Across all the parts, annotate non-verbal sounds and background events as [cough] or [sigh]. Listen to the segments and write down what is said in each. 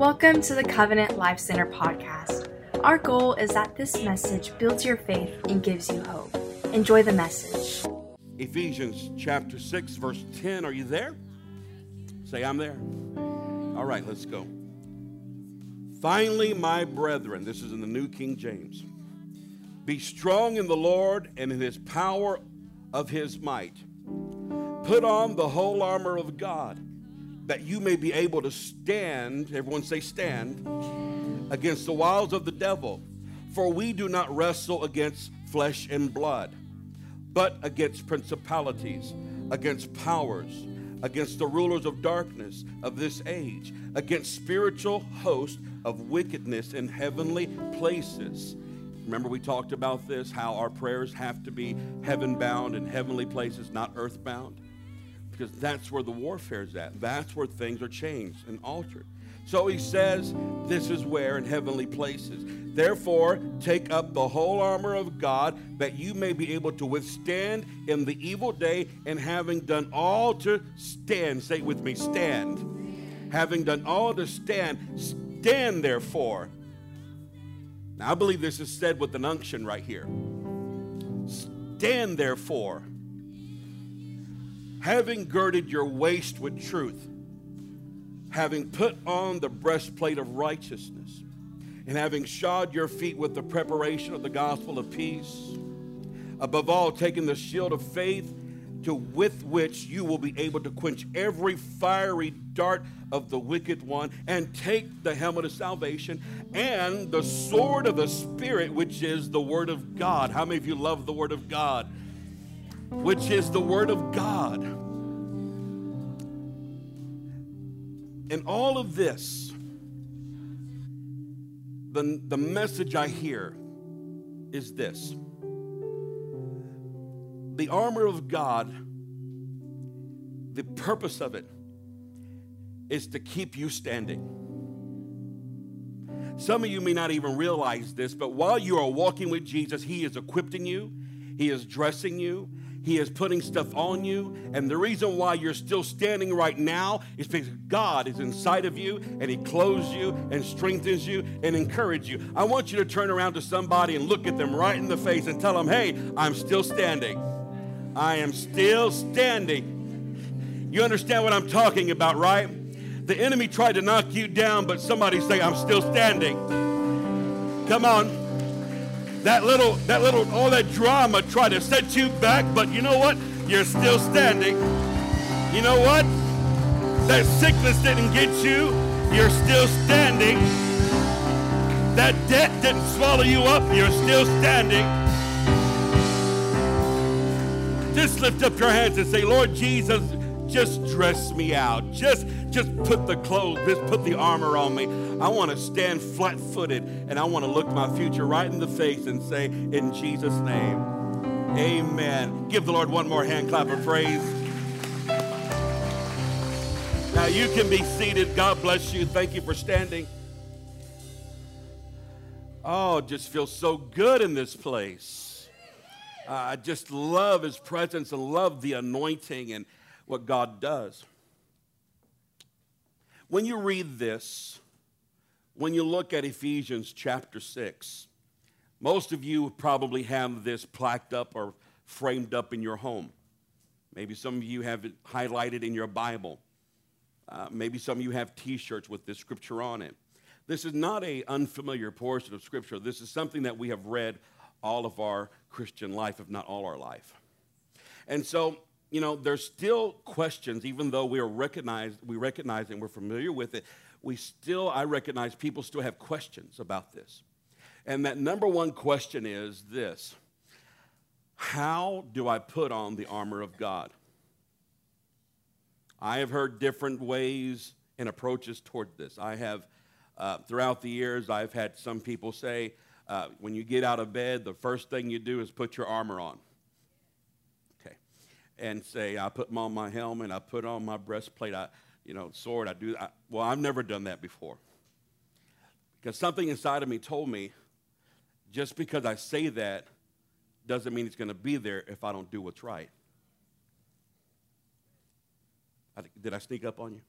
Welcome to the Covenant Life Center podcast. Our goal is that this message builds your faith and gives you hope. Enjoy the message. Ephesians chapter 6, verse 10. Are you there? Say, I'm there. All right, let's go. Finally, my brethren, this is in the New King James, be strong in the Lord and in his power of his might. Put on the whole armor of God that you may be able to stand, everyone say stand, against the wiles of the devil. For we do not wrestle against flesh and blood, but against principalities, against powers, against the rulers of darkness of this age, against spiritual hosts of wickedness in heavenly places. Remember, we talked about this how our prayers have to be heaven bound and heavenly places, not earth bound because that's where the warfare is at. That's where things are changed and altered. So he says, This is where in heavenly places. Therefore, take up the whole armor of God that you may be able to withstand in the evil day, and having done all to stand, say with me, stand. Having done all to stand, stand therefore. Now, I believe this is said with an unction right here. Stand therefore having girded your waist with truth, having put on the breastplate of righteousness, and having shod your feet with the preparation of the gospel of peace, above all, taking the shield of faith to with which you will be able to quench every fiery dart of the wicked one and take the helmet of salvation and the sword of the spirit which is the word of God. How many of you love the word of God? Which is the Word of God. And all of this, the, the message I hear is this the armor of God, the purpose of it is to keep you standing. Some of you may not even realize this, but while you are walking with Jesus, He is equipping you, He is dressing you, he is putting stuff on you. And the reason why you're still standing right now is because God is inside of you and He clothes you and strengthens you and encourages you. I want you to turn around to somebody and look at them right in the face and tell them, hey, I'm still standing. I am still standing. You understand what I'm talking about, right? The enemy tried to knock you down, but somebody say, I'm still standing. Come on. That little, that little, all that drama tried to set you back, but you know what? You're still standing. You know what? That sickness didn't get you. You're still standing. That debt didn't swallow you up. You're still standing. Just lift up your hands and say, Lord Jesus, just dress me out. Just, just put the clothes, just put the armor on me. I want to stand flat footed and I want to look my future right in the face and say, in Jesus' name, amen. Give the Lord one more hand clap of praise. Now you can be seated. God bless you. Thank you for standing. Oh, just feels so good in this place. I just love his presence and love the anointing and what God does. When you read this, when you look at Ephesians chapter 6, most of you probably have this plaqued up or framed up in your home. Maybe some of you have it highlighted in your Bible. Uh, maybe some of you have t shirts with this scripture on it. This is not an unfamiliar portion of scripture. This is something that we have read all of our Christian life, if not all our life. And so you know, there's still questions, even though we are recognized, we recognize and we're familiar with it, we still, I recognize people still have questions about this. And that number one question is this How do I put on the armor of God? I have heard different ways and approaches toward this. I have, uh, throughout the years, I've had some people say, uh, when you get out of bed, the first thing you do is put your armor on and say, I put on my helmet, I put on my breastplate, I, you know, sword, I do. Well, I've never done that before. Because something inside of me told me, just because I say that doesn't mean it's going to be there if I don't do what's right. I, did I sneak up on you?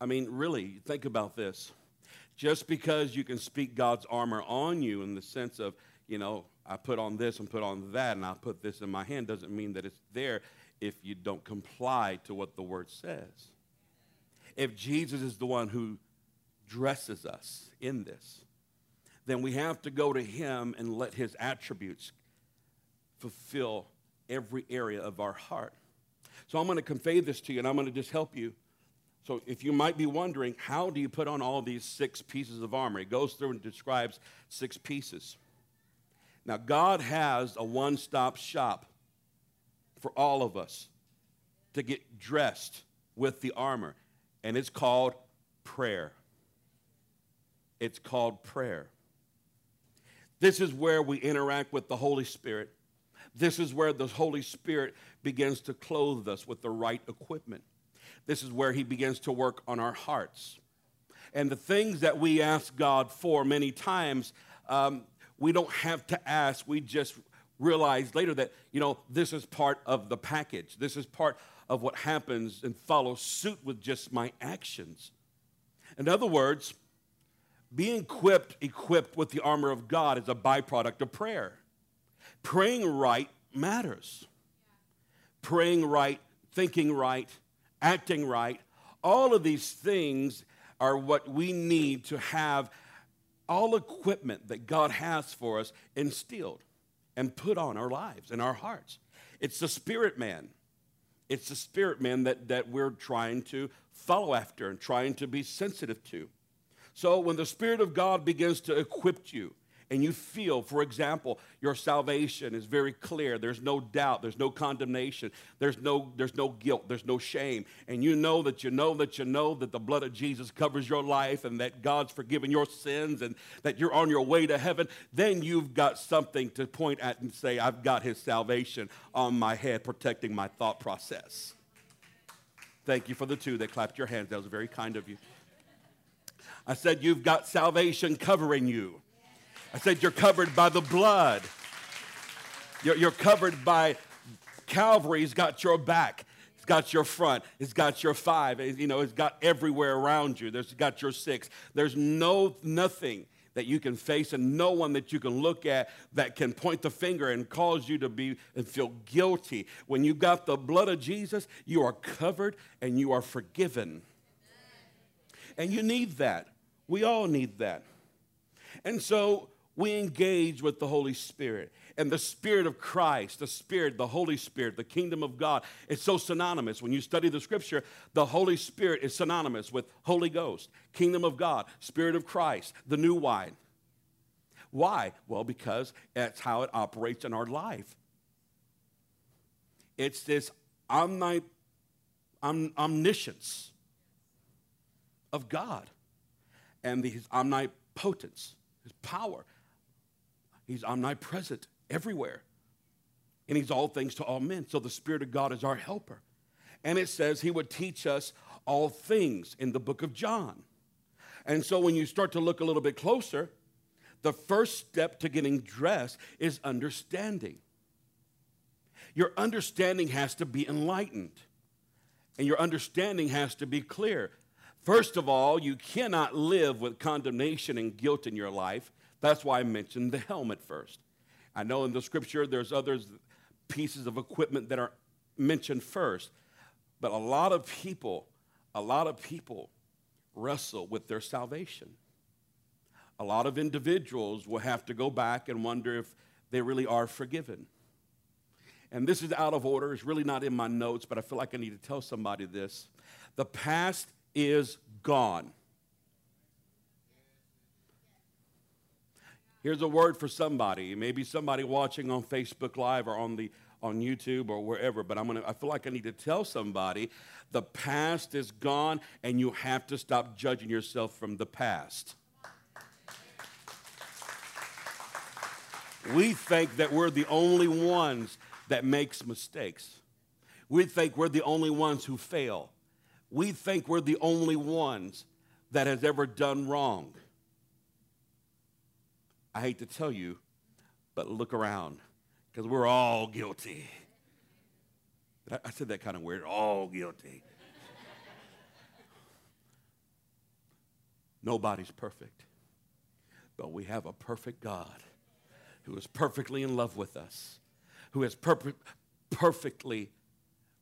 I mean, really, think about this. Just because you can speak God's armor on you in the sense of, you know, I put on this and put on that and I put this in my hand doesn't mean that it's there if you don't comply to what the word says. If Jesus is the one who dresses us in this, then we have to go to him and let his attributes fulfill every area of our heart. So I'm going to convey this to you and I'm going to just help you. So if you might be wondering, how do you put on all these six pieces of armor? It goes through and describes six pieces. Now, God has a one stop shop for all of us to get dressed with the armor, and it's called prayer. It's called prayer. This is where we interact with the Holy Spirit. This is where the Holy Spirit begins to clothe us with the right equipment. This is where He begins to work on our hearts. And the things that we ask God for many times, um, we don't have to ask. We just realize later that, you know, this is part of the package. This is part of what happens and follows suit with just my actions. In other words, being equipped, equipped with the armor of God is a byproduct of prayer. Praying right matters. Praying right, thinking right, acting right, all of these things are what we need to have all equipment that God has for us instilled and put on our lives and our hearts. It's the spirit man. It's the spirit man that, that we're trying to follow after and trying to be sensitive to. So when the Spirit of God begins to equip you, and you feel, for example, your salvation is very clear. There's no doubt, there's no condemnation, there's no, there's no guilt, there's no shame. And you know that you know that you know that the blood of Jesus covers your life and that God's forgiven your sins and that you're on your way to heaven, then you've got something to point at and say, I've got his salvation on my head, protecting my thought process. Thank you for the two that clapped your hands. That was very kind of you. I said, You've got salvation covering you. I said, You're covered by the blood. You're, you're covered by Calvary's got your back. It's got your front. It's got your five. you know, it's got everywhere around you. There's got your six. There's no nothing that you can face and no one that you can look at that can point the finger and cause you to be and feel guilty. When you got the blood of Jesus, you are covered and you are forgiven. And you need that. We all need that. And so we engage with the Holy Spirit. And the Spirit of Christ, the Spirit, the Holy Spirit, the kingdom of God, it's so synonymous. When you study the scripture, the Holy Spirit is synonymous with Holy Ghost, kingdom of God, Spirit of Christ, the new wine. Why? Well, because that's how it operates in our life. It's this omni, om, omniscience of God and his omnipotence, his power. He's omnipresent everywhere. And he's all things to all men. So the Spirit of God is our helper. And it says he would teach us all things in the book of John. And so when you start to look a little bit closer, the first step to getting dressed is understanding. Your understanding has to be enlightened, and your understanding has to be clear. First of all, you cannot live with condemnation and guilt in your life. That's why I mentioned the helmet first. I know in the scripture there's other pieces of equipment that are mentioned first, but a lot of people, a lot of people wrestle with their salvation. A lot of individuals will have to go back and wonder if they really are forgiven. And this is out of order. It's really not in my notes, but I feel like I need to tell somebody this. The past is gone. Here's a word for somebody. Maybe somebody watching on Facebook Live or on the on YouTube or wherever, but I'm gonna I feel like I need to tell somebody the past is gone and you have to stop judging yourself from the past. We think that we're the only ones that makes mistakes. We think we're the only ones who fail we think we're the only ones that has ever done wrong. I hate to tell you, but look around because we're all guilty. I said that kind of weird, all guilty. Nobody's perfect. But we have a perfect God who is perfectly in love with us, who has per- perfectly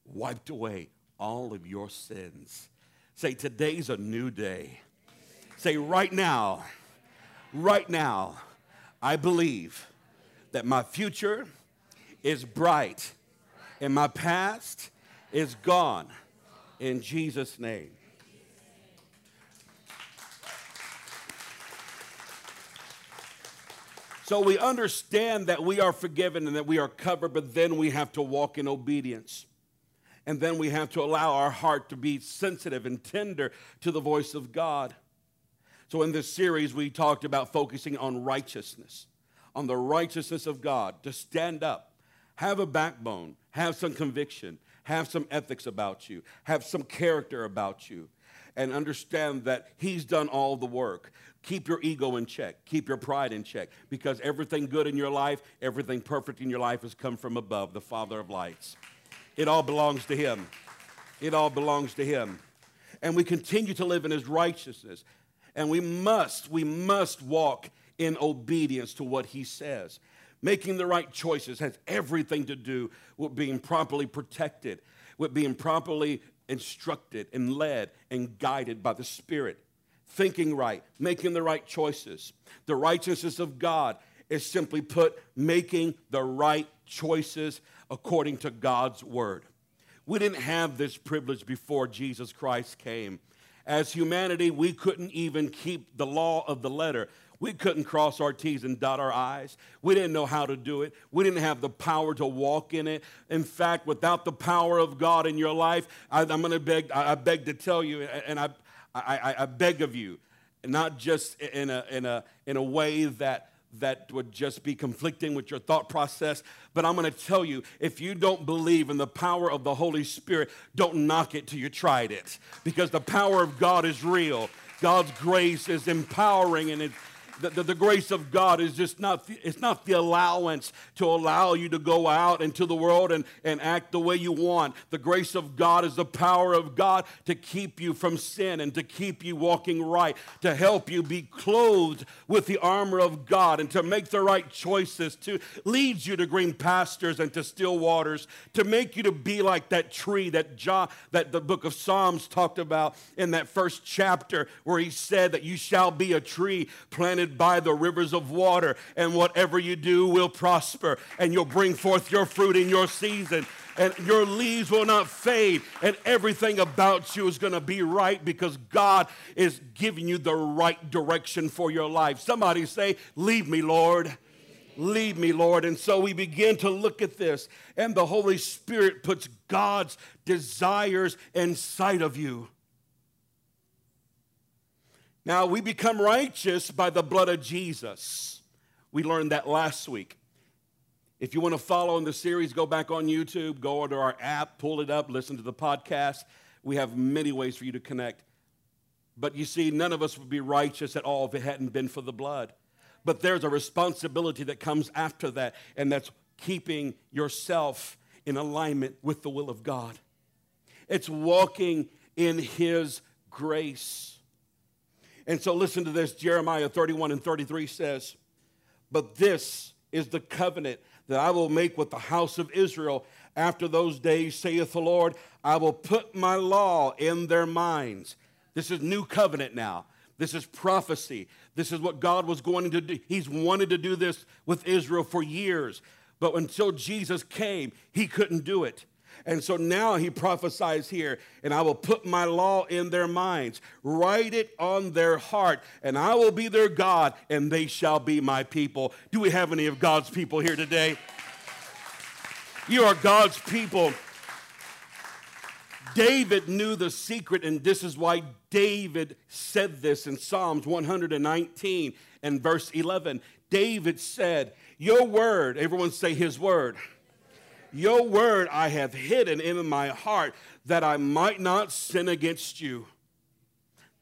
wiped away all of your sins. Say, today's a new day. Say, right now, right now, I believe that my future is bright and my past is gone in Jesus' name. So we understand that we are forgiven and that we are covered, but then we have to walk in obedience. And then we have to allow our heart to be sensitive and tender to the voice of God. So in this series, we talked about focusing on righteousness, on the righteousness of God, to stand up, have a backbone, have some conviction, have some ethics about you, have some character about you, and understand that He's done all the work. Keep your ego in check, keep your pride in check, because everything good in your life, everything perfect in your life has come from above, the Father of lights. It all belongs to Him. It all belongs to Him. And we continue to live in His righteousness. And we must, we must walk in obedience to what He says. Making the right choices has everything to do with being properly protected, with being properly instructed and led and guided by the Spirit. Thinking right, making the right choices. The righteousness of God is simply put, making the right choices according to God's word. We didn't have this privilege before Jesus Christ came. As humanity, we couldn't even keep the law of the letter. We couldn't cross our T's and dot our I's. We didn't know how to do it. We didn't have the power to walk in it. In fact, without the power of God in your life, I, am going to beg, I, I beg to tell you, and I, I, I beg of you, not just in a, in a, in a way that that would just be conflicting with your thought process. But I'm going to tell you if you don't believe in the power of the Holy Spirit, don't knock it till you tried it because the power of God is real. God's grace is empowering and it's the, the, the, grace of God is just not, it's not the allowance to allow you to go out into the world and, and act the way you want. The grace of God is the power of God to keep you from sin and to keep you walking right, to help you be clothed with the armor of God and to make the right choices, to lead you to green pastures and to still waters, to make you to be like that tree that John, that the book of Psalms talked about in that first chapter where he said that you shall be a tree planted planted by the rivers of water, and whatever you do will prosper, and you'll bring forth your fruit in your season and your leaves will not fade, and everything about you is going to be right because God is giving you the right direction for your life. Somebody say, Lead me, Lord. Lead me, Lord. And so we begin to look at this, and the Holy Spirit puts God's desires inside of you. Now, we become righteous by the blood of Jesus. We learned that last week. If you want to follow in the series, go back on YouTube, go to our app, pull it up, listen to the podcast. We have many ways for you to connect. But you see, none of us would be righteous at all if it hadn't been for the blood. But there's a responsibility that comes after that, and that's keeping yourself in alignment with the will of God. It's walking in His grace. And so listen to this Jeremiah 31 and 33 says, But this is the covenant that I will make with the house of Israel after those days, saith the Lord. I will put my law in their minds. This is new covenant now. This is prophecy. This is what God was going to do. He's wanted to do this with Israel for years. But until Jesus came, he couldn't do it. And so now he prophesies here, and I will put my law in their minds, write it on their heart, and I will be their God, and they shall be my people. Do we have any of God's people here today? You are God's people. David knew the secret, and this is why David said this in Psalms 119 and verse 11. David said, Your word, everyone say his word your word I have hidden in my heart that I might not sin against you.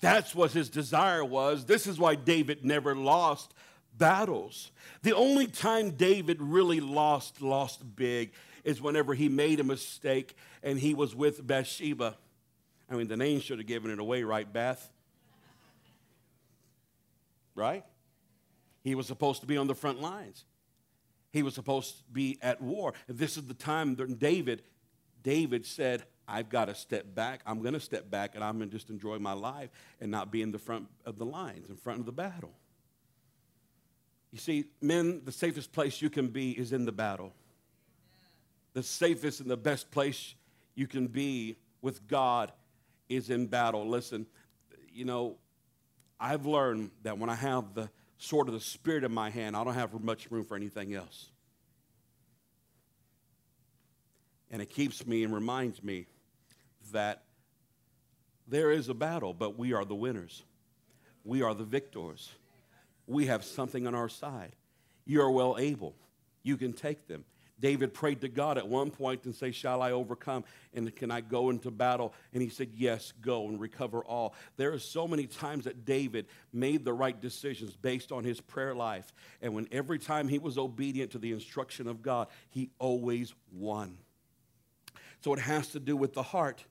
That's what his desire was. This is why David never lost battles. The only time David really lost, lost big, is whenever he made a mistake and he was with Bathsheba. I mean, the name should have given it away, right, Beth? right? He was supposed to be on the front lines. He was supposed to be at war. This is the time that David, David said, I've got to step back. I'm going to step back and I'm going to just enjoy my life and not be in the front of the lines, in front of the battle. You see, men, the safest place you can be is in the battle. The safest and the best place you can be with God is in battle. Listen, you know, I've learned that when I have the sword of the Spirit in my hand, I don't have much room for anything else. And it keeps me and reminds me that there is a battle, but we are the winners. We are the victors. We have something on our side. You are well able. You can take them. David prayed to God at one point and say, Shall I overcome? And can I go into battle? And he said, Yes, go and recover all. There are so many times that David made the right decisions based on his prayer life. And when every time he was obedient to the instruction of God, he always won. So it has to do with the heart.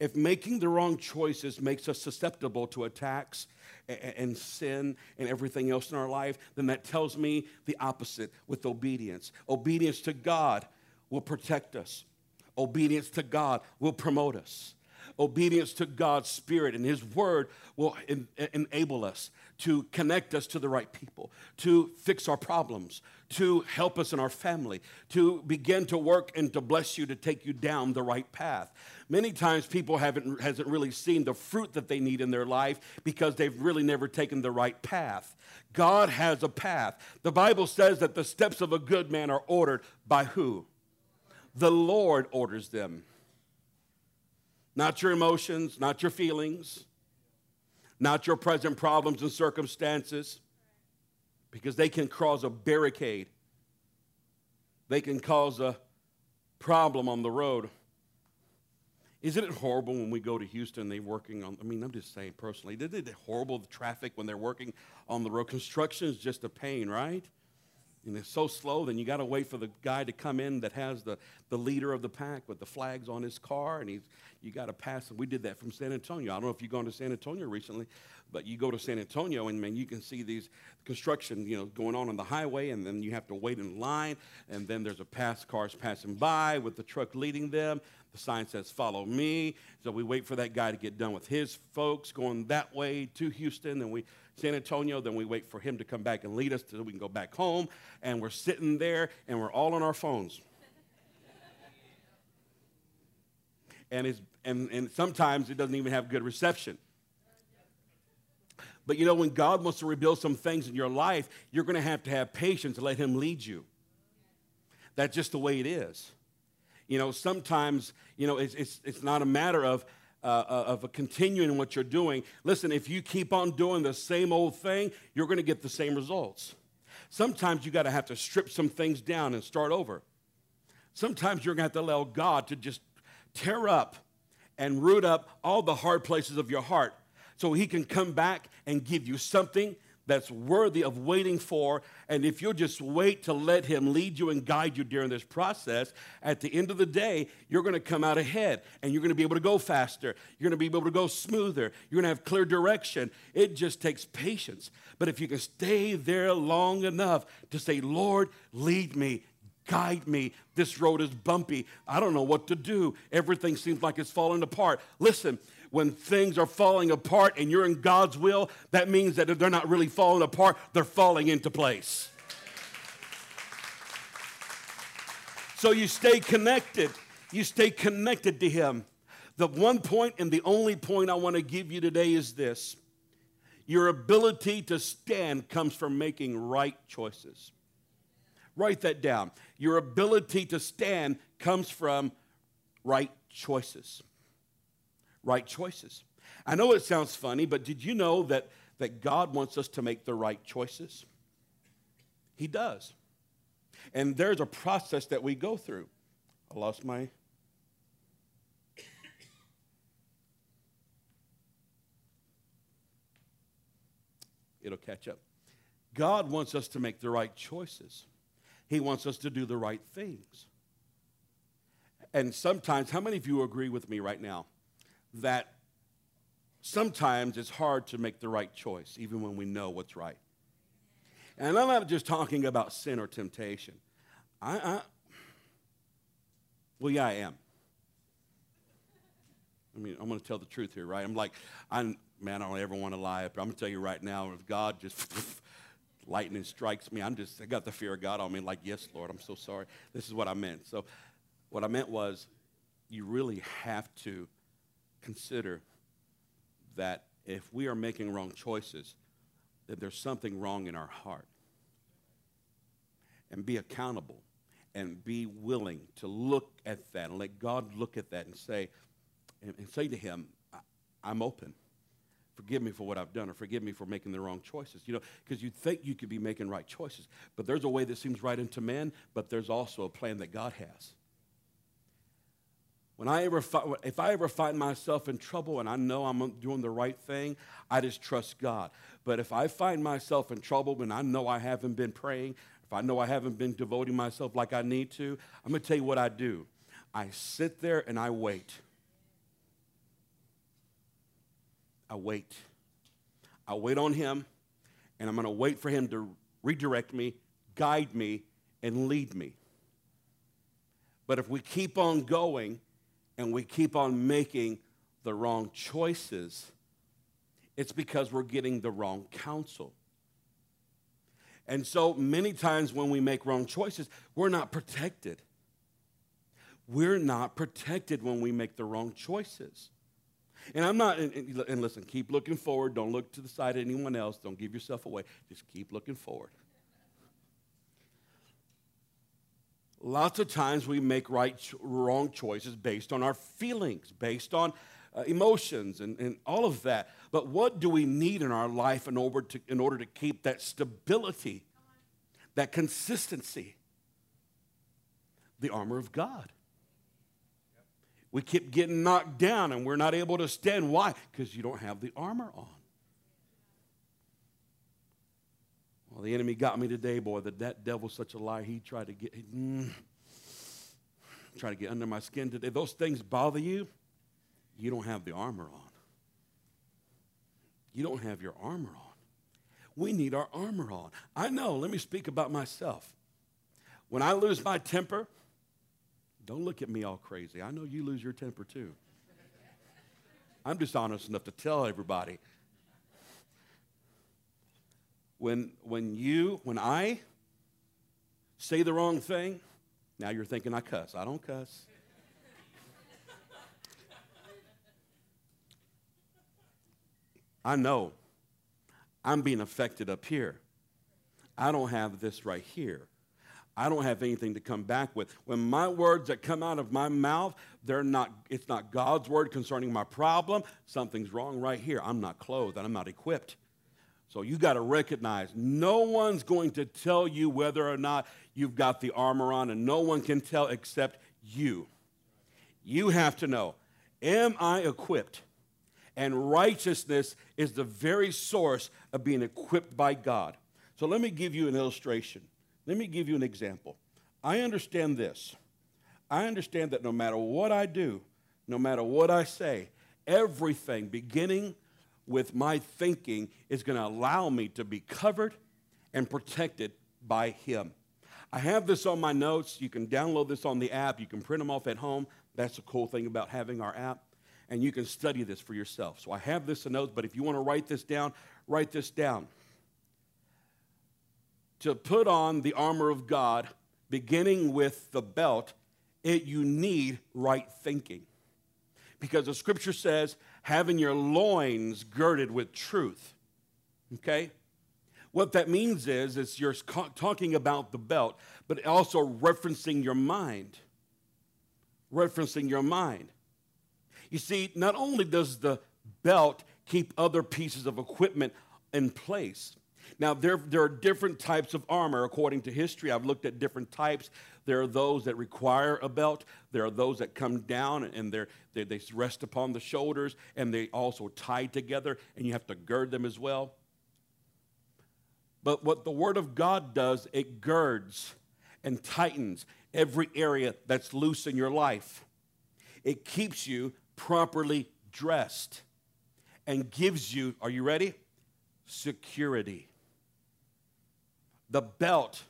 If making the wrong choices makes us susceptible to attacks and sin and everything else in our life, then that tells me the opposite with obedience. Obedience to God will protect us, obedience to God will promote us. Obedience to God's Spirit and His Word will en- enable us to connect us to the right people, to fix our problems, to help us in our family, to begin to work and to bless you to take you down the right path. Many times people haven't hasn't really seen the fruit that they need in their life because they've really never taken the right path. God has a path. The Bible says that the steps of a good man are ordered by who? The Lord orders them. Not your emotions, not your feelings, not your present problems and circumstances, because they can cause a barricade. They can cause a problem on the road. Isn't it horrible when we go to Houston, they're working on, I mean, I'm just saying personally, isn't it horrible the traffic when they're working on the road? Construction is just a pain, right? and it's so slow, then you got to wait for the guy to come in that has the, the leader of the pack with the flags on his car, and he's, you got to pass him. We did that from San Antonio. I don't know if you've gone to San Antonio recently, but you go to San Antonio, and man, you can see these construction, you know, going on on the highway, and then you have to wait in line, and then there's a pass cars passing by with the truck leading them. The sign says, Follow me. So we wait for that guy to get done with his folks going that way to Houston, and we San Antonio. Then we wait for him to come back and lead us so we can go back home. And we're sitting there and we're all on our phones. And, it's, and, and sometimes it doesn't even have good reception. But you know, when God wants to rebuild some things in your life, you're going to have to have patience to let Him lead you. That's just the way it is. You know, sometimes, you know, it's, it's, it's not a matter of, uh, uh, of continuing what you're doing. Listen, if you keep on doing the same old thing, you're going to get the same results. Sometimes you got to have to strip some things down and start over. Sometimes you're going to have to allow God to just tear up and root up all the hard places of your heart so he can come back and give you something that's worthy of waiting for. And if you'll just wait to let Him lead you and guide you during this process, at the end of the day, you're going to come out ahead and you're going to be able to go faster. You're going to be able to go smoother. You're going to have clear direction. It just takes patience. But if you can stay there long enough to say, Lord, lead me, guide me. This road is bumpy. I don't know what to do. Everything seems like it's falling apart. Listen, when things are falling apart and you're in God's will, that means that they're not really falling apart, they're falling into place. So you stay connected. You stay connected to Him. The one point and the only point I want to give you today is this your ability to stand comes from making right choices. Write that down. Your ability to stand comes from right choices right choices. I know it sounds funny, but did you know that, that God wants us to make the right choices? He does. And there's a process that we go through. I lost my. It'll catch up. God wants us to make the right choices. He wants us to do the right things. And sometimes, how many of you agree with me right now? that sometimes it's hard to make the right choice, even when we know what's right. And I'm not just talking about sin or temptation. I, I well, yeah, I am. I mean, I'm going to tell the truth here, right? I'm like, I'm, man, I don't ever want to lie, but I'm going to tell you right now, if God just [laughs] lightning strikes me, I'm just, I got the fear of God on me, like, yes, Lord, I'm so sorry. This is what I meant. So, what I meant was, you really have to consider that if we are making wrong choices, that there's something wrong in our heart. And be accountable and be willing to look at that and let God look at that and say, and, and say to Him, I'm open. Forgive me for what I've done, or forgive me for making the wrong choices. You know, because you think you could be making right choices, but there's a way that seems right unto man, but there's also a plan that God has. When I ever, if I ever find myself in trouble and I know I'm doing the right thing, I just trust God. But if I find myself in trouble and I know I haven't been praying, if I know I haven't been devoting myself like I need to, I'm going to tell you what I do. I sit there and I wait. I wait. I wait on Him, and I'm going to wait for Him to redirect me, guide me, and lead me. But if we keep on going and we keep on making the wrong choices, it's because we're getting the wrong counsel. And so many times when we make wrong choices, we're not protected. We're not protected when we make the wrong choices. And I'm not, and, listen, keep looking forward. Don't look to the side of anyone else. Don't give yourself away. Just keep looking forward. Lots of times we make right, wrong choices based on our feelings, based on uh, emotions, and, and all of that. But what do we need in our life in order to, in order to keep that stability, that consistency? The armor of God. We keep getting knocked down and we're not able to stand. Why? Because you don't have the armor on. Well, the enemy got me today, boy. That that devil's such a lie. He tried to get mm, try to get under my skin today. Those things bother you. You don't have the armor on. You don't have your armor on. We need our armor on. I know. Let me speak about myself. When I lose my temper, don't look at me all crazy. I know you lose your temper too. I'm just honest enough to tell everybody. When, when you, when I say the wrong thing, now you're thinking I cuss. I don't cuss. I know I'm being affected up here. I don't have this right here. I don't have anything to come back with. When my words that come out of my mouth, they're not, it's not God's word concerning my problem. Something's wrong right here. I'm not clothed and I'm not equipped. So you got to recognize no one's going to tell you whether or not you've got the armor on, and no one can tell except you. You have to know Am I equipped? And righteousness is the very source of being equipped by God. So let me give you an illustration. Let me give you an example. I understand this. I understand that no matter what I do, no matter what I say, everything beginning with my thinking is going to allow me to be covered and protected by Him. I have this on my notes. You can download this on the app. You can print them off at home. That's the cool thing about having our app. And you can study this for yourself. So I have this in notes, but if you want to write this down, write this down to put on the armor of God, beginning with the belt, it, you need right thinking. Because the scripture says, having your loins girded with truth. Okay? What that means is, is you're talking about the belt, but also referencing your mind. Referencing your mind. You see, not only does the belt keep other pieces of equipment in place, now, there, there are different types of armor according to history. I've looked at different types. There are those that require a belt, there are those that come down and they, they rest upon the shoulders and they also tie together, and you have to gird them as well. But what the Word of God does, it girds and tightens every area that's loose in your life. It keeps you properly dressed and gives you, are you ready? Security. The belt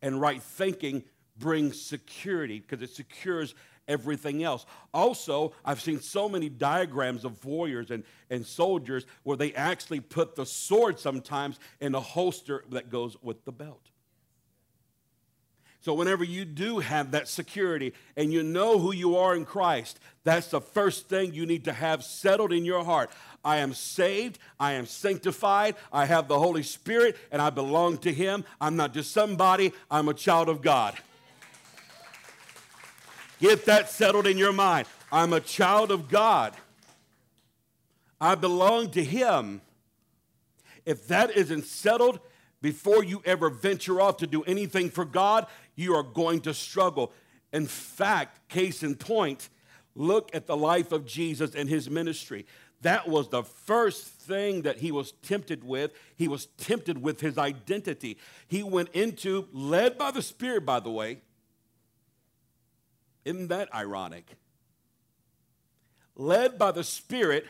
and right thinking brings security because it secures everything else. Also, I've seen so many diagrams of warriors and, and soldiers where they actually put the sword sometimes in a holster that goes with the belt. So, whenever you do have that security and you know who you are in Christ, that's the first thing you need to have settled in your heart. I am saved, I am sanctified, I have the Holy Spirit, and I belong to Him. I'm not just somebody, I'm a child of God. Get that settled in your mind. I'm a child of God. I belong to Him. If that isn't settled before you ever venture off to do anything for God, you are going to struggle. In fact, case in point, look at the life of Jesus and his ministry. That was the first thing that he was tempted with. He was tempted with his identity. He went into, led by the Spirit, by the way, isn't that ironic? Led by the Spirit,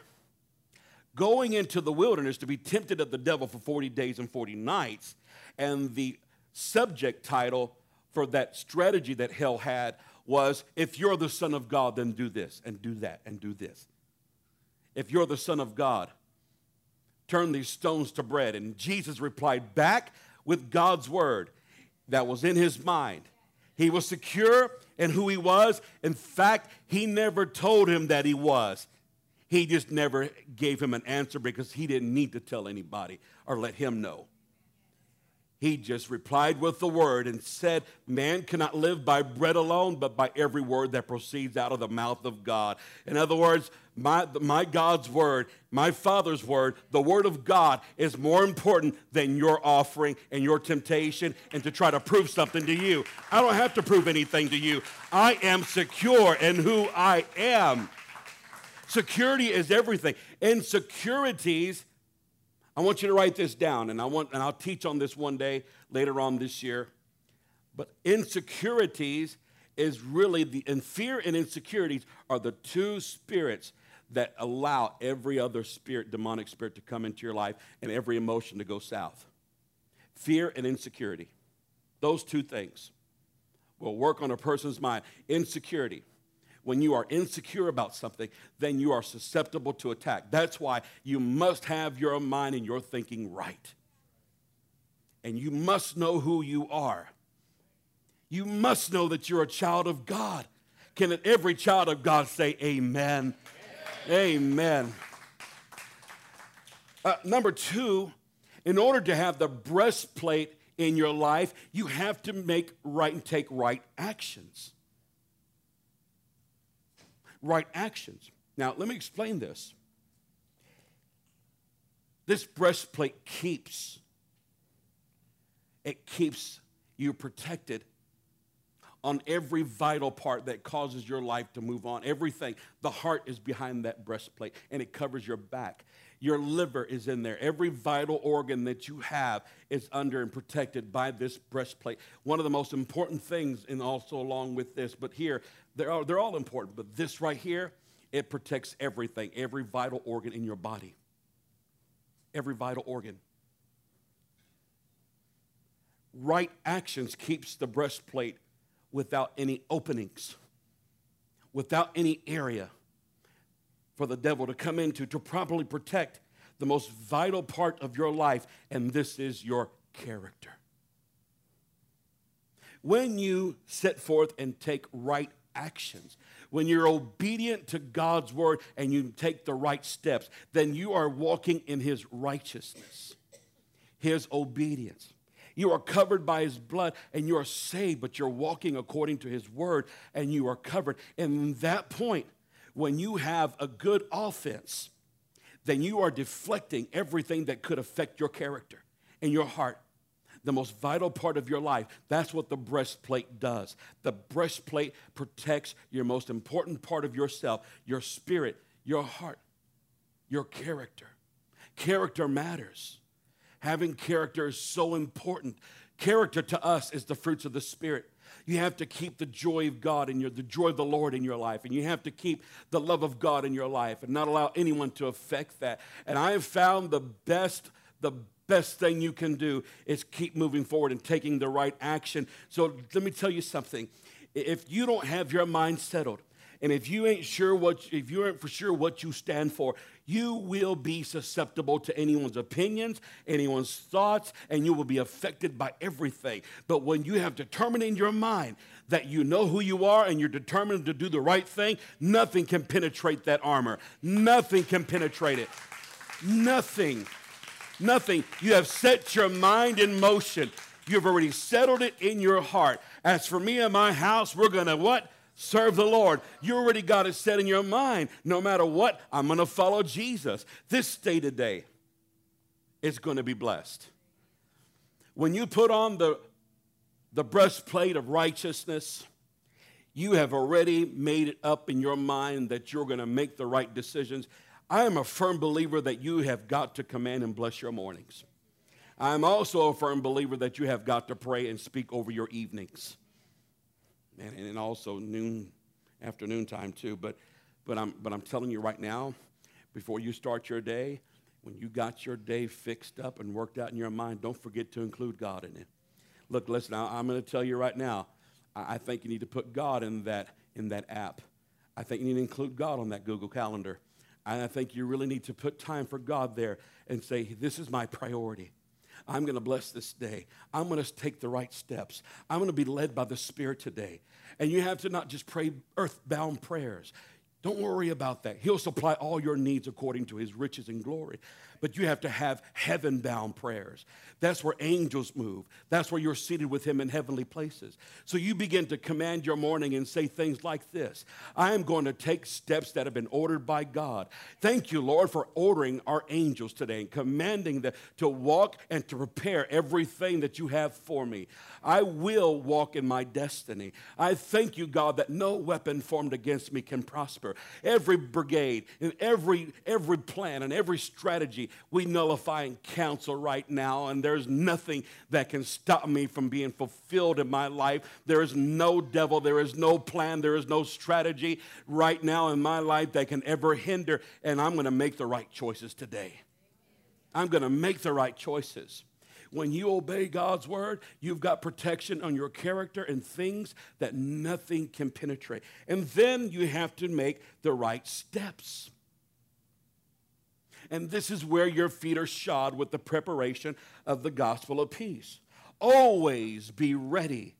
going into the wilderness to be tempted of the devil for 40 days and 40 nights. And the subject title for that strategy that hell had was if you're the Son of God, then do this and do that and do this. If you're the Son of God, turn these stones to bread. And Jesus replied back with God's word that was in his mind. He was secure in who he was. In fact, he never told him that he was. He just never gave him an answer because he didn't need to tell anybody or let him know. He just replied with the word and said, Man cannot live by bread alone, but by every word that proceeds out of the mouth of God. In other words, my, my God's word, my Father's word, the word of God is more important than your offering and your temptation and to try to prove something to you. I don't have to prove anything to you. I am secure in who I am. Security is everything. Insecurities I want you to write this down, and I want, and I'll teach on this one day later on this year. But insecurities is really the, and fear and insecurities are the two spirits that allow every other spirit, demonic spirit, to come into your life and every emotion to go south. Fear and insecurity. Those two things will work on a person's mind. Insecurity when you are insecure about something, then you are susceptible to attack. That's why you must have your mind and your thinking right. And you must know who you are. You must know that you're a child of God. Can every child of God say amen? Amen. Uh, number two, in order to have the breastplate in your life, you have to make right and take right actions right actions. Now, let me explain this. This breastplate keeps it keeps you protected on every vital part that causes your life to move on. Everything. The heart is behind that breastplate and it covers your back. Your liver is in there. Every vital organ that you have is under and protected by this breastplate. One of the most important things, and also along with this, but here, they're all, they're all important, but this right here, it protects everything, every vital organ in your body. Every vital organ. Right actions keeps the breastplate without any openings, without any area for the devil to come into to properly protect the most vital part of your life, and this is your character. When you set forth and take right actions, when you're obedient to God's word and you take the right steps, then you are walking in his righteousness, his obedience. You are covered by his blood and you are saved, but you're walking according to his word and you are covered. And in that point, when you have a good offense, then you are deflecting everything that could affect your character and your heart. The most vital part of your life. That's what the breastplate does. The breastplate protects your most important part of yourself, your spirit, your heart, your character. Character matters. Having character is so important. Character to us is the fruits of the Spirit. You have to keep the joy of God in your the joy of the Lord in your life, and you have to keep the love of God in your life, and not allow anyone to affect that. And I have found the best the best thing you can do is keep moving forward and taking the right action. So let me tell you something. If you don't have your mind settled, and if you ain't sure what if you aren't for sure what you stand for, you will be susceptible to anyone's opinions, anyone's thoughts, and you will be affected by everything. But when you have determined in your mind that you know who you are and you're determined to do the right thing, nothing can penetrate that armor. Nothing can penetrate it. Nothing. Nothing. You have set your mind in motion. You've already settled it in your heart. As for me and my house, we're going to what? Serve the Lord. You already got it set in your mind. No matter what, I'm going to follow Jesus. This day today is going to be blessed. When you put on the, the breastplate of righteousness, you have already made it up in your mind that you're going to make the right decisions. I am a firm believer that you have got to command and bless your mornings. I'm also a firm believer that you have got to pray and speak over your evenings. And, and also noon, afternoon time too. But, but, I'm, but I'm telling you right now, before you start your day, when you got your day fixed up and worked out in your mind, don't forget to include God in it. Look, listen, I'm going to tell you right now, I think you need to put God in that, in that app. I think you need to include God on that Google Calendar. And I think you really need to put time for God there and say, This is my priority. I'm going to bless this day. I'm going to take the right steps. I'm going to be led by the Spirit today. And you have to not just pray earthbound prayers. Don't worry about that. He'll supply all your needs according to his riches and glory but you have to have heaven bound prayers. That's where angels move. That's where you're seated with Him in heavenly places. So you begin to command your morning and say things like this I am going to take steps that have been ordered by God. Thank you, Lord, for ordering our angels today and commanding them to walk and to prepare everything that you have for me. I will walk in my destiny. I thank you, God, that no weapon formed against me can prosper. Every brigade and every, every plan and every strategy we nullify and cancel right now, and there's nothing that can stop me from being fulfilled in my life. There is no devil, there is no plan, there is no strategy right now in my life that can ever hinder, and I'm going to make the right choices today. I'm going to make the right choices. When you obey God's word, you've got protection on your character and things that nothing can penetrate. And then you have to make the right steps. And this is where your feet are shod with the preparation of the gospel of peace. Always be ready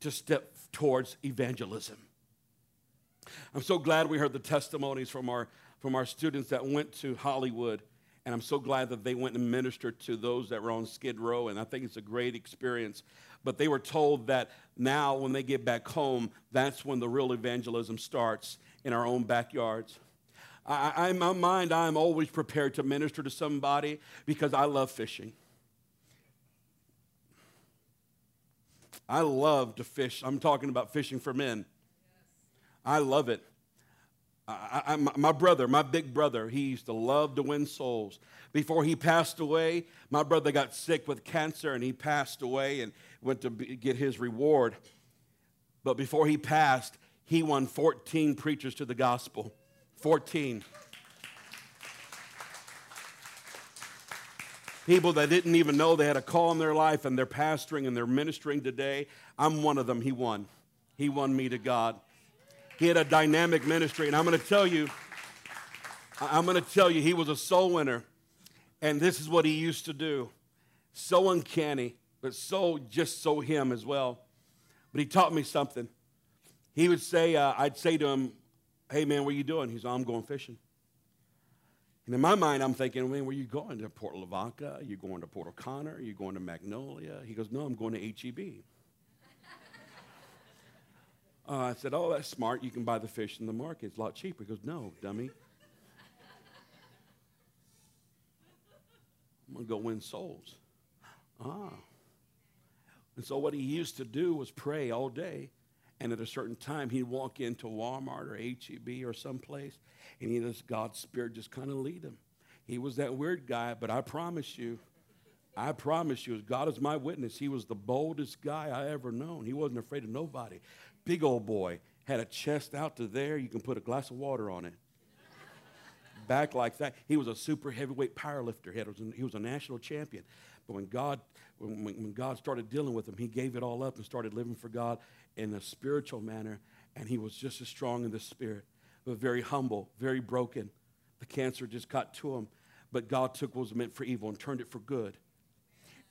to step towards evangelism. I'm so glad we heard the testimonies from our, from our students that went to Hollywood. And I'm so glad that they went and ministered to those that were on Skid Row. And I think it's a great experience. But they were told that now, when they get back home, that's when the real evangelism starts in our own backyards. I, in my mind, I'm always prepared to minister to somebody because I love fishing. I love to fish. I'm talking about fishing for men. I love it. I, I, my brother, my big brother, he used to love to win souls. Before he passed away, my brother got sick with cancer and he passed away and went to be, get his reward. But before he passed, he won 14 preachers to the gospel. 14. People that didn't even know they had a call in their life and they're pastoring and they're ministering today. I'm one of them. He won. He won me to God. He had a dynamic ministry. And I'm going to tell you, I'm going to tell you, he was a soul winner. And this is what he used to do. So uncanny, but so just so him as well. But he taught me something. He would say, uh, I'd say to him, Hey, man, what are you doing? He's, I'm going fishing. And in my mind, I'm thinking, man, where you going? To Port Lavaca? You going to Port O'Connor? You going to Magnolia? He goes, no, I'm going to HEB. [laughs] uh, I said, oh, that's smart. You can buy the fish in the market. It's a lot cheaper. He goes, no, dummy. I'm going to go win souls. Ah. And so what he used to do was pray all day and at a certain time, he'd walk into Walmart or HEB or someplace, and he just God's Spirit just kind of lead him. He was that weird guy, but I promise you, I promise you, God is my witness, he was the boldest guy I ever known. He wasn't afraid of nobody. Big old boy, had a chest out to there. You can put a glass of water on it. Back like that. He was a super heavyweight powerlifter. He, he was a national champion. But when God, when, when God started dealing with him, he gave it all up and started living for God in a spiritual manner. And he was just as strong in the spirit, but very humble, very broken. The cancer just got to him. But God took what was meant for evil and turned it for good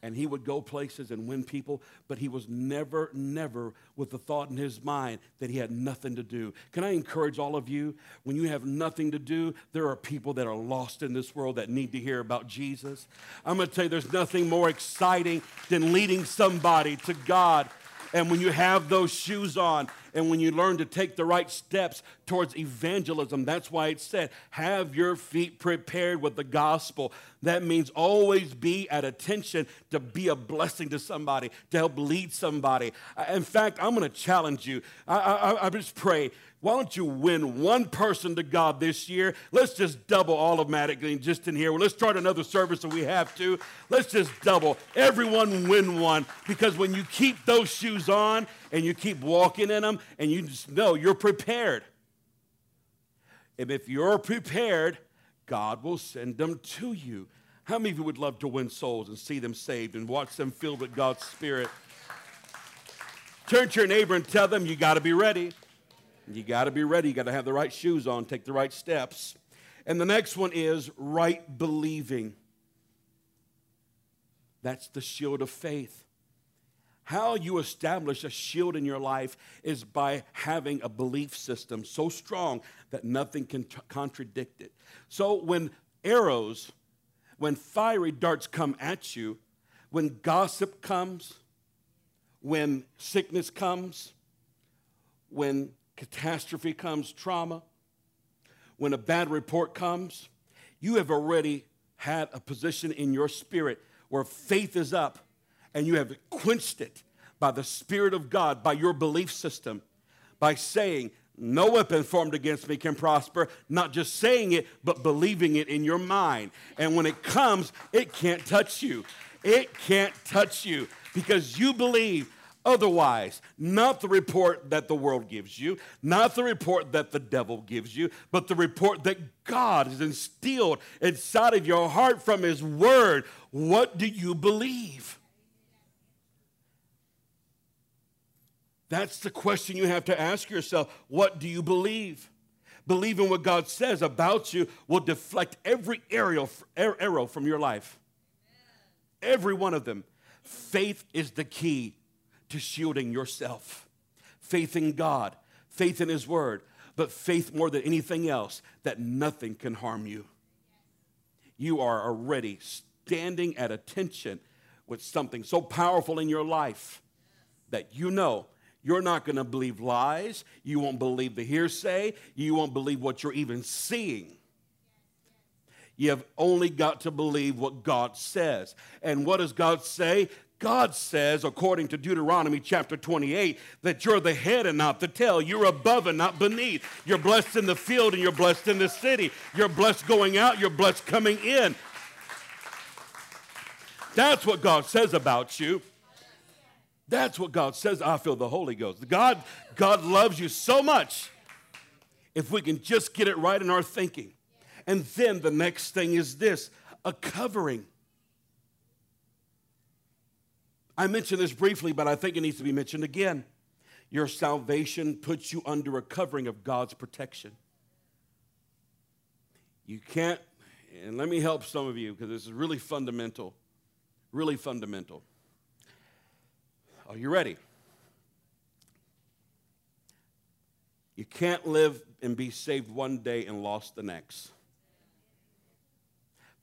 and he would go places and win people, but he was never, never with the thought in his mind that he had nothing to do. Can I encourage all of you? When you have nothing to do, there are people that are lost in this world that need to hear about Jesus. I'm to tell you, there's nothing more exciting than leading somebody to God. And when you have those shoes on and when you learn to take the right steps towards evangelism, that's why it said, have your feet prepared with the gospel. That means always be at attention to be a blessing to somebody, to help lead somebody. In fact, I'm going to challenge you. I, I, I just pray why don't you win one person to God this year? Let's just double all of automatically just in here. Well, let's start another service if we have to. Let's just double. Everyone win one because when you keep those shoes on and you keep walking in them and you just know you're prepared. And if you're prepared, God will send them to you. How many of you would love to win souls and see them saved and watch them filled with God's Spirit? Turn to your neighbor and tell them you got to be ready. You got to be ready. You got to have the right shoes on, take the right steps. And the next one is right believing. That's the shield of faith. How you establish a shield in your life is by having a belief system so strong that nothing can t- contradict it. So when arrows, when fiery darts come at you, when gossip comes, when sickness comes, when catastrophe comes, trauma, when a bad report comes, you have already had a position in your spirit where faith is up and you have quenched it by the Spirit of God, by your belief system, by saying, No weapon formed against me can prosper, not just saying it, but believing it in your mind. And when it comes, it can't touch you. It can't touch you because you believe otherwise. Not the report that the world gives you, not the report that the devil gives you, but the report that God has instilled inside of your heart from His Word. What do you believe? That's the question you have to ask yourself. What do you believe? Believing what God says about you will deflect every arrow, from your life. Every one of them. Faith is the key to shielding yourself. Faith in God, faith in His Word, but faith more than anything else that nothing can harm you. You are already standing at attention with something so powerful in your life that you know you're not going to believe lies. You won't believe the hearsay. You won't believe what you're even seeing. You have only got to believe what God says. And what does God say? God says, according to Deuteronomy chapter 28, that you're the head and not the tail. You're above and not beneath. You're blessed in the field and you're blessed in the city. You're blessed going out, you're blessed coming in. That's what God says about you. That's what God says. I feel the Holy Ghost. God, God loves you so much if we can just get it right in our thinking. And then the next thing is this a covering. I mentioned this briefly, but I think it needs to be mentioned again. Your salvation puts you under a covering of God's protection. You can't, and let me help some of you because this is really fundamental. Really fundamental. Are you ready? You can't live and be saved one day and lost the next.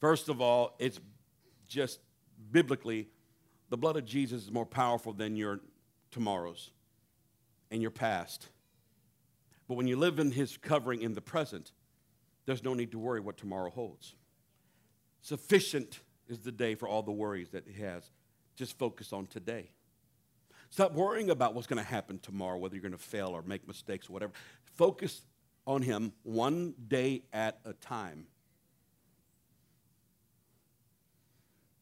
First of all, it's just biblically the blood of Jesus is more powerful than your tomorrows and your past. But when you live in his covering in the present, there's no need to worry what tomorrow holds. Sufficient is the day for all the worries that he has. Just focus on today. Stop worrying about what's going to happen tomorrow, whether you're going to fail or make mistakes or whatever. Focus on him one day at a time.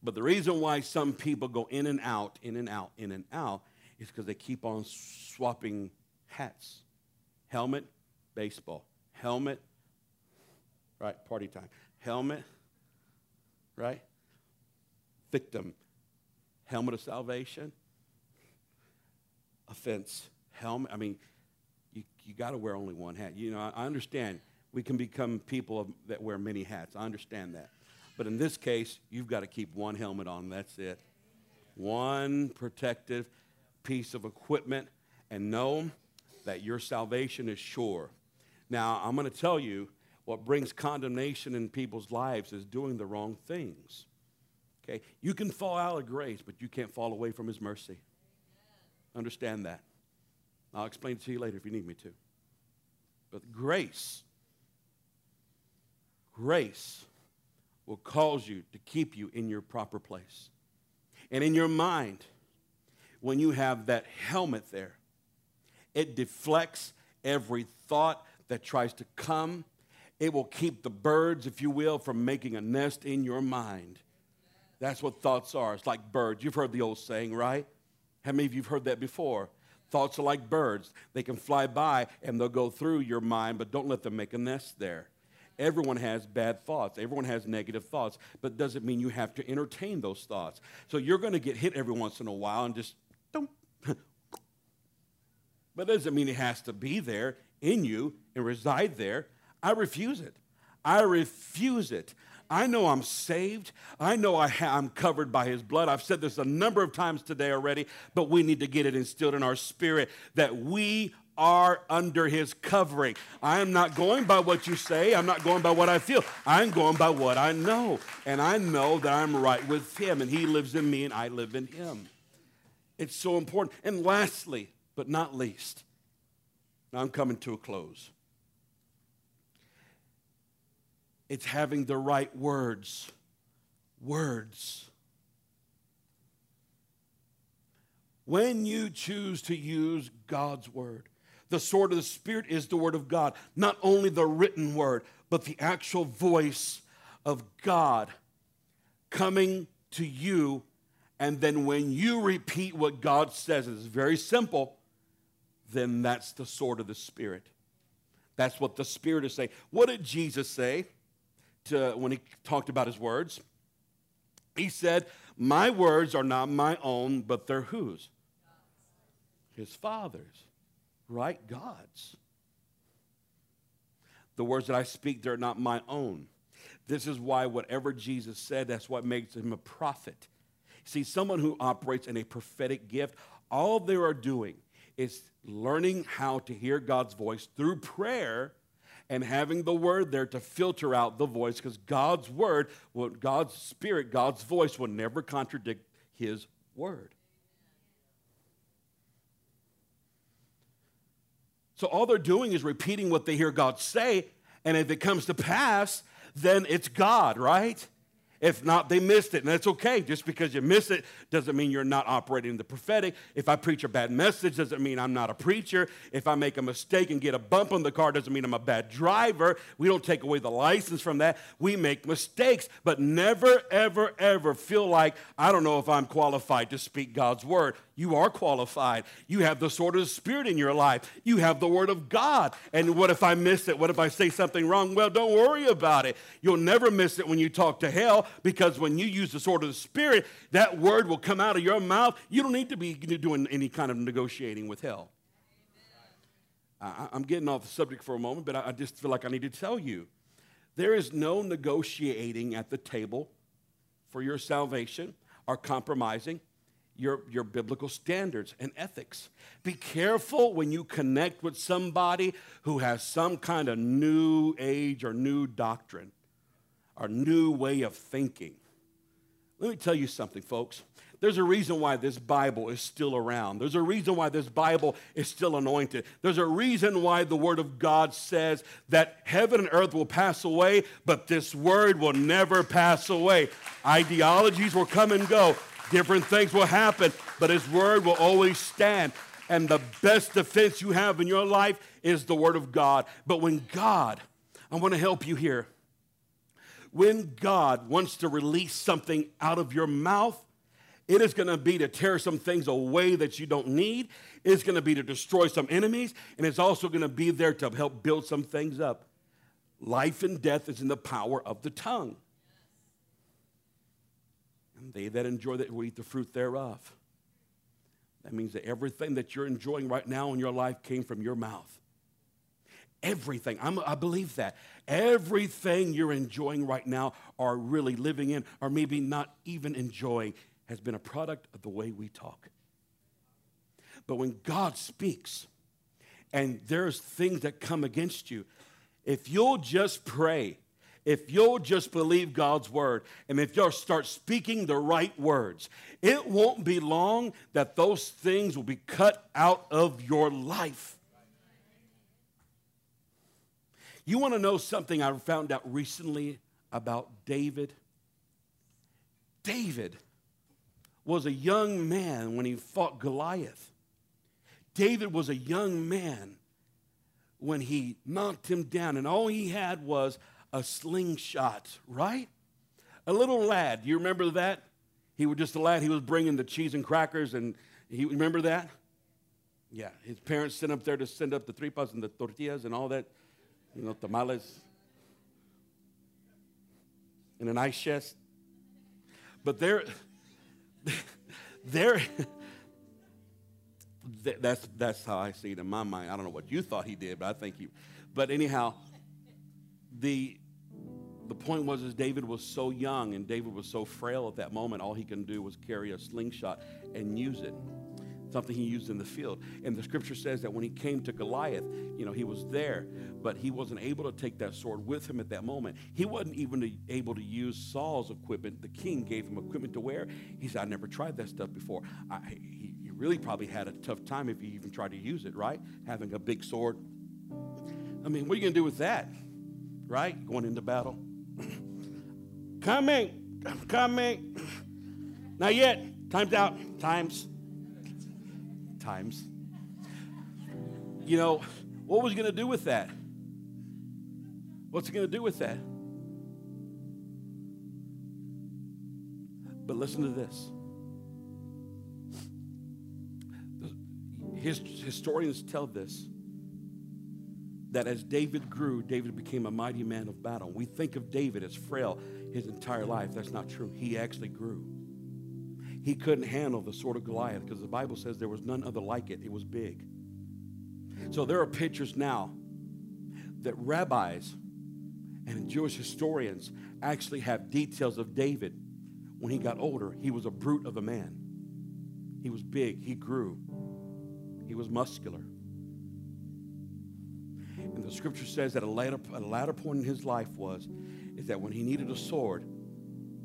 But the reason why some people go in and out, in and out, in and out, is because they keep on swapping hats. Helmet, baseball. Helmet, right, party time. Helmet, right? Victim. Helmet of salvation. Offense. Helmet. I mean, you, you got to wear only one hat. You know, I, I understand we can become people of, that wear many hats. I understand that. But in this case, you've got to keep one helmet on. That's it. One protective piece of equipment and know that your salvation is sure. Now, I'm going to tell you what brings condemnation in people's lives is doing the wrong things. Okay? You can fall out of grace, but you can't fall away from his mercy. Understand that. I'll explain it to you later if you need me to. But grace, grace will cause you to keep you in your proper place. And in your mind, when you have that helmet there, it deflects every thought that tries to come. It will keep the birds, if you will, from making a nest in your mind. That's what thoughts are. It's like birds. You've heard the old saying, right? How many of you have heard that before? Thoughts are like birds. They can fly by and they'll go through your mind, but don't let them make a nest there. Everyone has bad thoughts. Everyone has negative thoughts, but doesn't mean you have to entertain those thoughts. So you're going to get hit every once in a while and just don't. [laughs] but doesn't mean it has to be there in you and reside there. I refuse it. I refuse it. I know I'm saved. I know I am covered by his blood. I've said this a number of times today already, but we need to get it instilled in our spirit that we are under his covering. I am not going by what you say. I'm not going by what I feel. I'm going by what I know. And I know that I'm right with him, and he lives in me, and I live in him. It's so important. And lastly, but not least, now I'm coming to a close. It's having the right words. Words. When you choose to use God's word, the sword of the Spirit is the word of God, not only the written word, but the actual voice of God coming to you. And then when you repeat what God says, it's very simple, then that's the sword of the Spirit. That's what the Spirit is saying. What did Jesus say? to, when he talked about his words. He said, My words are not my own, but they're whose? His Father's, right? God's. The words that I speak, they're not my own. This is why whatever Jesus said, that's what makes him a prophet. See, someone who operates in a prophetic gift, all they are doing is learning how to hear God's voice through prayer and having the word there to filter out the voice because God's word, God's spirit, God's voice will never contradict his word. So all they're doing is repeating what they hear God say, and if it comes to pass, then it's God, right? If not, they missed it. And that's okay. Just because you miss it doesn't mean you're not operating the prophetic. If I preach a bad message doesn't mean I'm not a preacher. If I make a mistake and get a bump on the car doesn't mean I'm a bad driver. We don't take away the license from that. We make mistakes, but never, ever, ever feel like I don't know if I'm qualified to speak God's word. You are qualified. You have the sword of the Spirit in your life. You have the Word of God. And what if I miss it? What if I say something wrong? Well, don't worry about it. You'll never miss it when you talk to hell because when you use the sword of the Spirit, that word will come out of your mouth. You don't need to be doing any kind of negotiating with hell. I, am getting off the subject for a moment, but I just feel like I need to tell you there is no negotiating at the table for your salvation or compromising your, your biblical standards and ethics. Be careful when you connect with somebody who has some kind of new age or new doctrine or new way of thinking. Let me tell you something, folks. There's a reason why this Bible is still around. There's a reason why this Bible is still anointed. There's a reason why the Word of God says that heaven and earth will pass away, but this Word will never pass away. Ideologies will come and go, Different things will happen, but His word will always stand. And the best defense you have in your life is the word of God. But when God, I want to help you here. When God wants to release something out of your mouth, it is going to be to tear some things away that you don't need. It's going to be to destroy some enemies. And it's also going to be there to help build some things up. Life and death is in the power of the tongue. And they that enjoy that will eat the fruit thereof. That means that everything that you're enjoying right now in your life came from your mouth. Everything. I'm, i believe that. Everything you're enjoying right now, or really living in, or maybe not even enjoying, has been a product of the way we talk. But when God speaks and there's things that come against you, if you'll just pray, if you'll just believe God's word, and if you'll start speaking the right words, it won't be long that those things will be cut out of your life. You want to know something I found out recently about David? David was a young man when he fought Goliath. David was a young man when he knocked him down, and all he had was a slingshot, right? A little lad. Do you remember that? He was just a lad. He was bringing the cheese and crackers, and he remember that? Yeah, his parents sent up there to send up the tripas and the tortillas and all that, you know, tamales in an ice chest. But there, [laughs] there, that's, that's how I see it in my mind. I don't know what you thought he did, but I think he, but anyhow, the, the point was is David was so young and David was so frail at that moment, all he can do was carry a slingshot and use it something he used in the field. And the scripture says that when he came to Goliath, you know, he was there, but he wasn't able to take that sword with him at that moment. He wasn't even able to use Saul's equipment. The king gave him equipment to wear. He said, I never tried that stuff before. I, he, he really probably had a tough time if he even tried to use it, right? Having a big sword. I mean, what are you going to do with that, right? Going into battle. [laughs] coming, coming. Not yet. Time's out. Time's times. You know, what was he going to do with that? What's he going to do with that? But listen to this. His, historians tell this that as David grew, David became a mighty man of battle. We think of David as frail his entire life. That's not true. He actually grew. He couldn't handle the sword of Goliath because the Bible says there was none other like it. It was big. So there are pictures now that rabbis and Jewish historians actually have details of David when he got older. He was a brute of a man. He was big, he grew, he was muscular. And the scripture says that a later, a latter point in his life was is that when he needed a sword,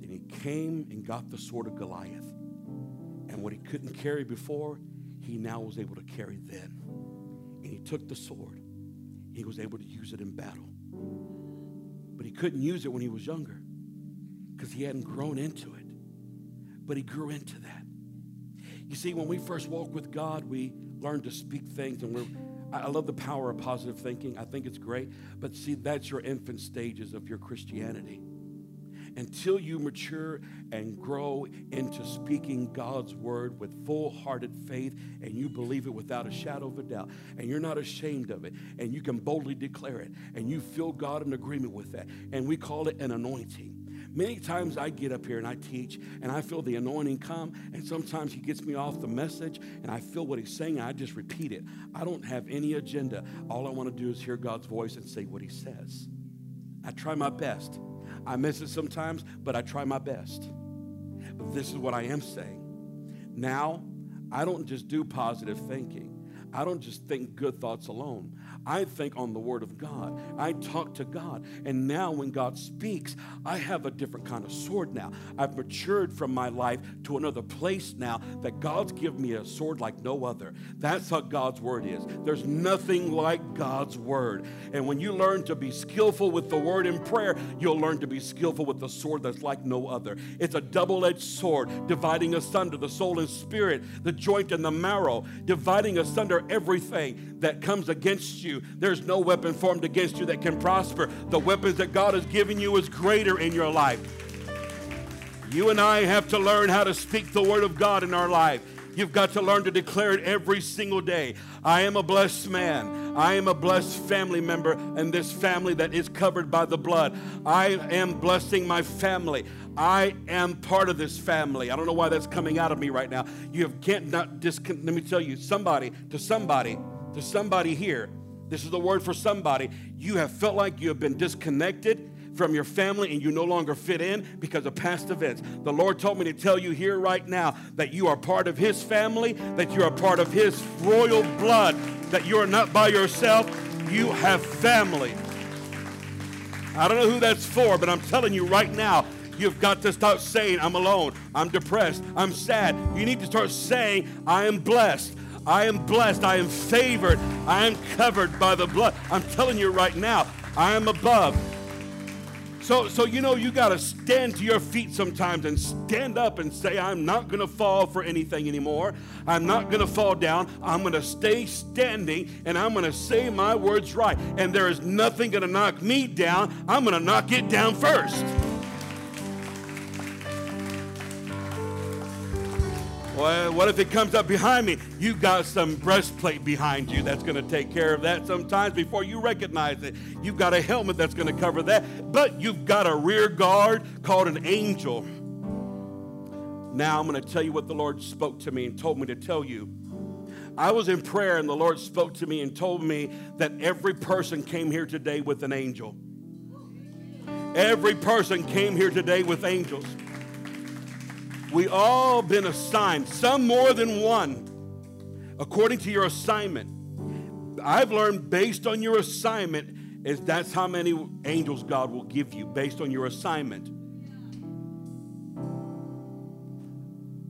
then he came and got the sword of Goliath. And what he couldn't carry before, he now was able to carry then. And he took the sword. He was able to use it in battle. But he couldn't use it when he was younger because he hadn't grown into it. But he grew into that. You see, when we first walk with God, we learn to speak things and we're I love the power of positive thinking. I think it's great. But see, that's your infant stages of your Christianity until you mature and grow into speaking God's word with full hearted faith and you believe it without a shadow of a doubt and you're not ashamed of it and you can boldly declare it and you feel God in agreement with that. And we call it an anointing. Many times I get up here and I teach and I feel the anointing come, and sometimes he gets me off the message and I feel what he's saying and I just repeat it. I don't have any agenda. All I want to do is hear God's voice and say what he says. I try my best. I miss it sometimes, but I try my best. But this is what I am saying. Now, I don't just do positive thinking. I don't just think good thoughts alone. I think on the Word of God. I talk to God. And now, when God speaks, I have a different kind of sword now. I've matured from my life to another place now that God's given me a sword like no other. That's how God's Word is. There's nothing like God's Word. And when you learn to be skillful with the Word in prayer, you'll learn to be skillful with the sword that's like no other. It's a double edged sword, dividing asunder the soul and spirit, the joint and the marrow, dividing asunder everything that comes against you. There's no weapon formed against you that can prosper. The weapons that God has given you is greater in your life. You and I have to learn how to speak the word of God in our life. You've got to learn to declare it every single day. I am a blessed man. I am a blessed family member in this family that is covered by the blood. I am blessing my family. I am part of this family. I don't know why that's coming out of me right now. You have, can't not discon- let me tell you, somebody, to somebody, to somebody here, this is the word for somebody. You have felt like you have been disconnected from your family and you no longer fit in because of past events. The Lord told me to tell you here right now that you are part of His family, that you are part of His royal blood, that you are not by yourself, you have family. I don't know who that's for, but I'm telling you right now, You've got to stop saying, I'm alone, I'm depressed, I'm sad. You need to start saying, I am blessed. I am blessed. I am favored. I am covered by the blood. I'm telling you right now, I am above. So, so you know, you got to stand to your feet sometimes and stand up and say, I'm not going to fall for anything anymore. I'm not going to fall down. I'm going to stay standing and I'm going to say my words right. And there is nothing going to knock me down. I'm going to knock it down first. Well, what if it comes up behind me? You've got some breastplate behind you that's going to take care of that sometimes before you recognize it. You've got a helmet that's going to cover that, but you've got a rear guard called an angel. Now I'm going to tell you what the Lord spoke to me and told me to tell you. I was in prayer and the Lord spoke to me and told me that every person came here today with an angel. Every person came here today with angels. We all been assigned, some more than one, according to your assignment. I've learned based on your assignment is that's how many angels God will give you based on your assignment.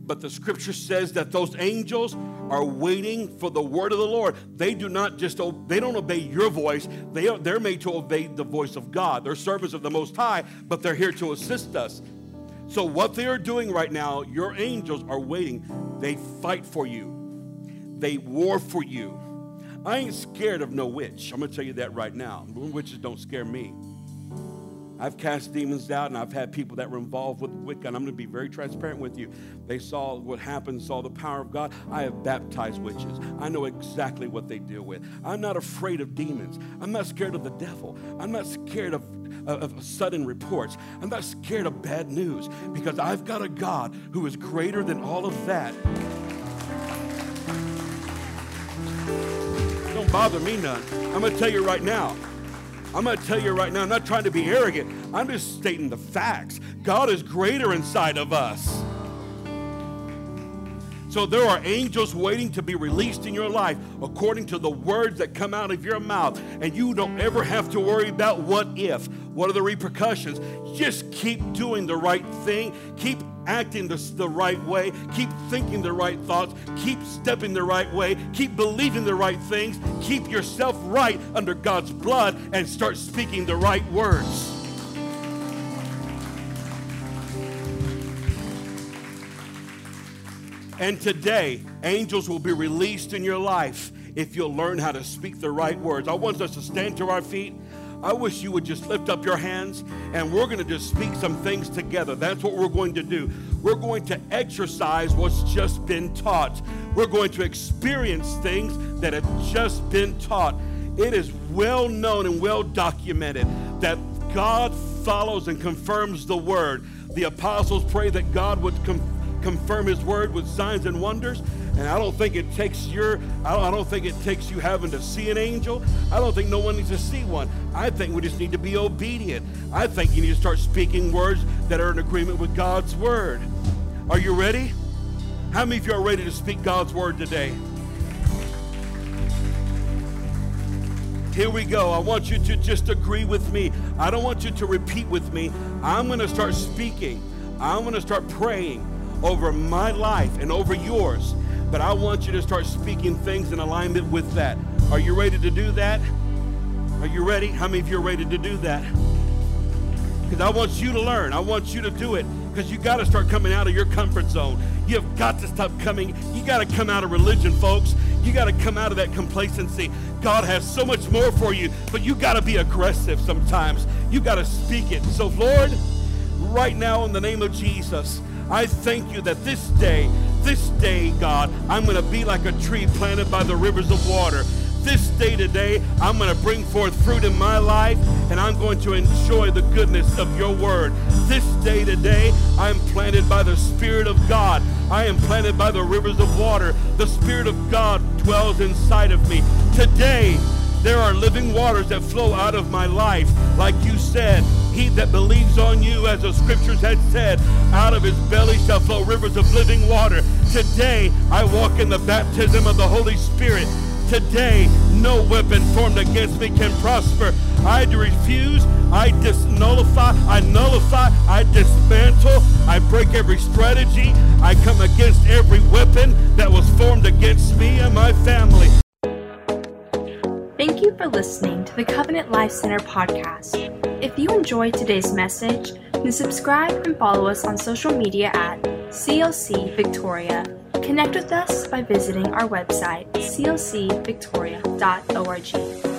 But the scripture says that those angels are waiting for the word of the Lord. They do not just they don't obey your voice. They are, they're made to obey the voice of God. They're servants of the Most High, but they're here to assist us. So, what they are doing right now, your angels are waiting. They fight for you, they war for you. I ain't scared of no witch. I'm going to tell you that right now. Witches don't scare me. I've cast demons out and I've had people that were involved with Wicca, and I'm going to be very transparent with you. They saw what happened, saw the power of God. I have baptized witches. I know exactly what they deal with. I'm not afraid of demons. I'm not scared of the devil. I'm not scared of of sudden reports. I'm not scared of bad news because I've got a God who is greater than all of that. Don't bother me none. I'm going to tell you right now. I'm going to tell you right now, I'm not trying to be arrogant. I'm just stating the facts. God is greater inside of us. So there are angels waiting to be released in your life according to the words that come out of your mouth. And you don't ever have to worry about what if, what are the repercussions. Just keep doing the right thing. Keep acting the, the right way. Keep thinking the right thoughts. Keep stepping the right way. Keep believing the right things. Keep yourself right under God's blood and start speaking the right words. And today, angels will be released in your life if you'll learn how to speak the right words. I want us to stand to our feet. I wish you would just lift up your hands and we're going to just speak some things together. That's what we're going to do. We're going to exercise what's just been taught. We're going to experience things that have just been taught. It is well known and well documented that God follows and confirms the word. The apostles pray that God would confirm confirm his word with signs and wonders. And I don't think it takes your, I don't think it takes you having to see an angel. I don't think no one needs to see one. I think we just need to be obedient. I think you need to start speaking words that are in agreement with God's word. Are you ready? How many of you are ready to speak God's word today? Here we go. I want you to just agree with me. I don't want you to repeat with me. I'm going to start speaking. I'm going to start praying over my life and over yours. But I want you to start speaking things in alignment with that. Are you ready to do that? Are you ready? How many of you are ready to do that? Because I want you to learn. I want you to do it. Because you got to start coming out of your comfort zone. You've got to stop coming. You got to come out of religion, folks. You got to come out of that complacency. God has so much more for you, but you got to be aggressive sometimes. You got to speak it. So, Lord, right now in the name of Jesus, I thank you that this day, this day, God, I'm going to be like a tree planted by the rivers of water this day today, I'm going to bring forth fruit in my life and I'm going to enjoy the goodness of your word. This day today, I'm planted by the Spirit of God. I am planted by the rivers of water. The Spirit of God dwells inside of me. Today, there are living waters that flow out of my life. Like you said, he that believes on you, as the scriptures had said, out of his belly shall flow rivers of living water. Today, I walk in the baptism of the Holy Spirit. Today, no weapon formed against me can prosper. I refuse, I disnullify, I nullify, I dismantle, I break every strategy, I come against every weapon that was formed against me and my family. Thank you for listening to the Covenant Life Center podcast. If you enjoyed today's message, then subscribe and follow us on social media at CLC Victoria Connect with us by visiting our website, clcvictoria.org.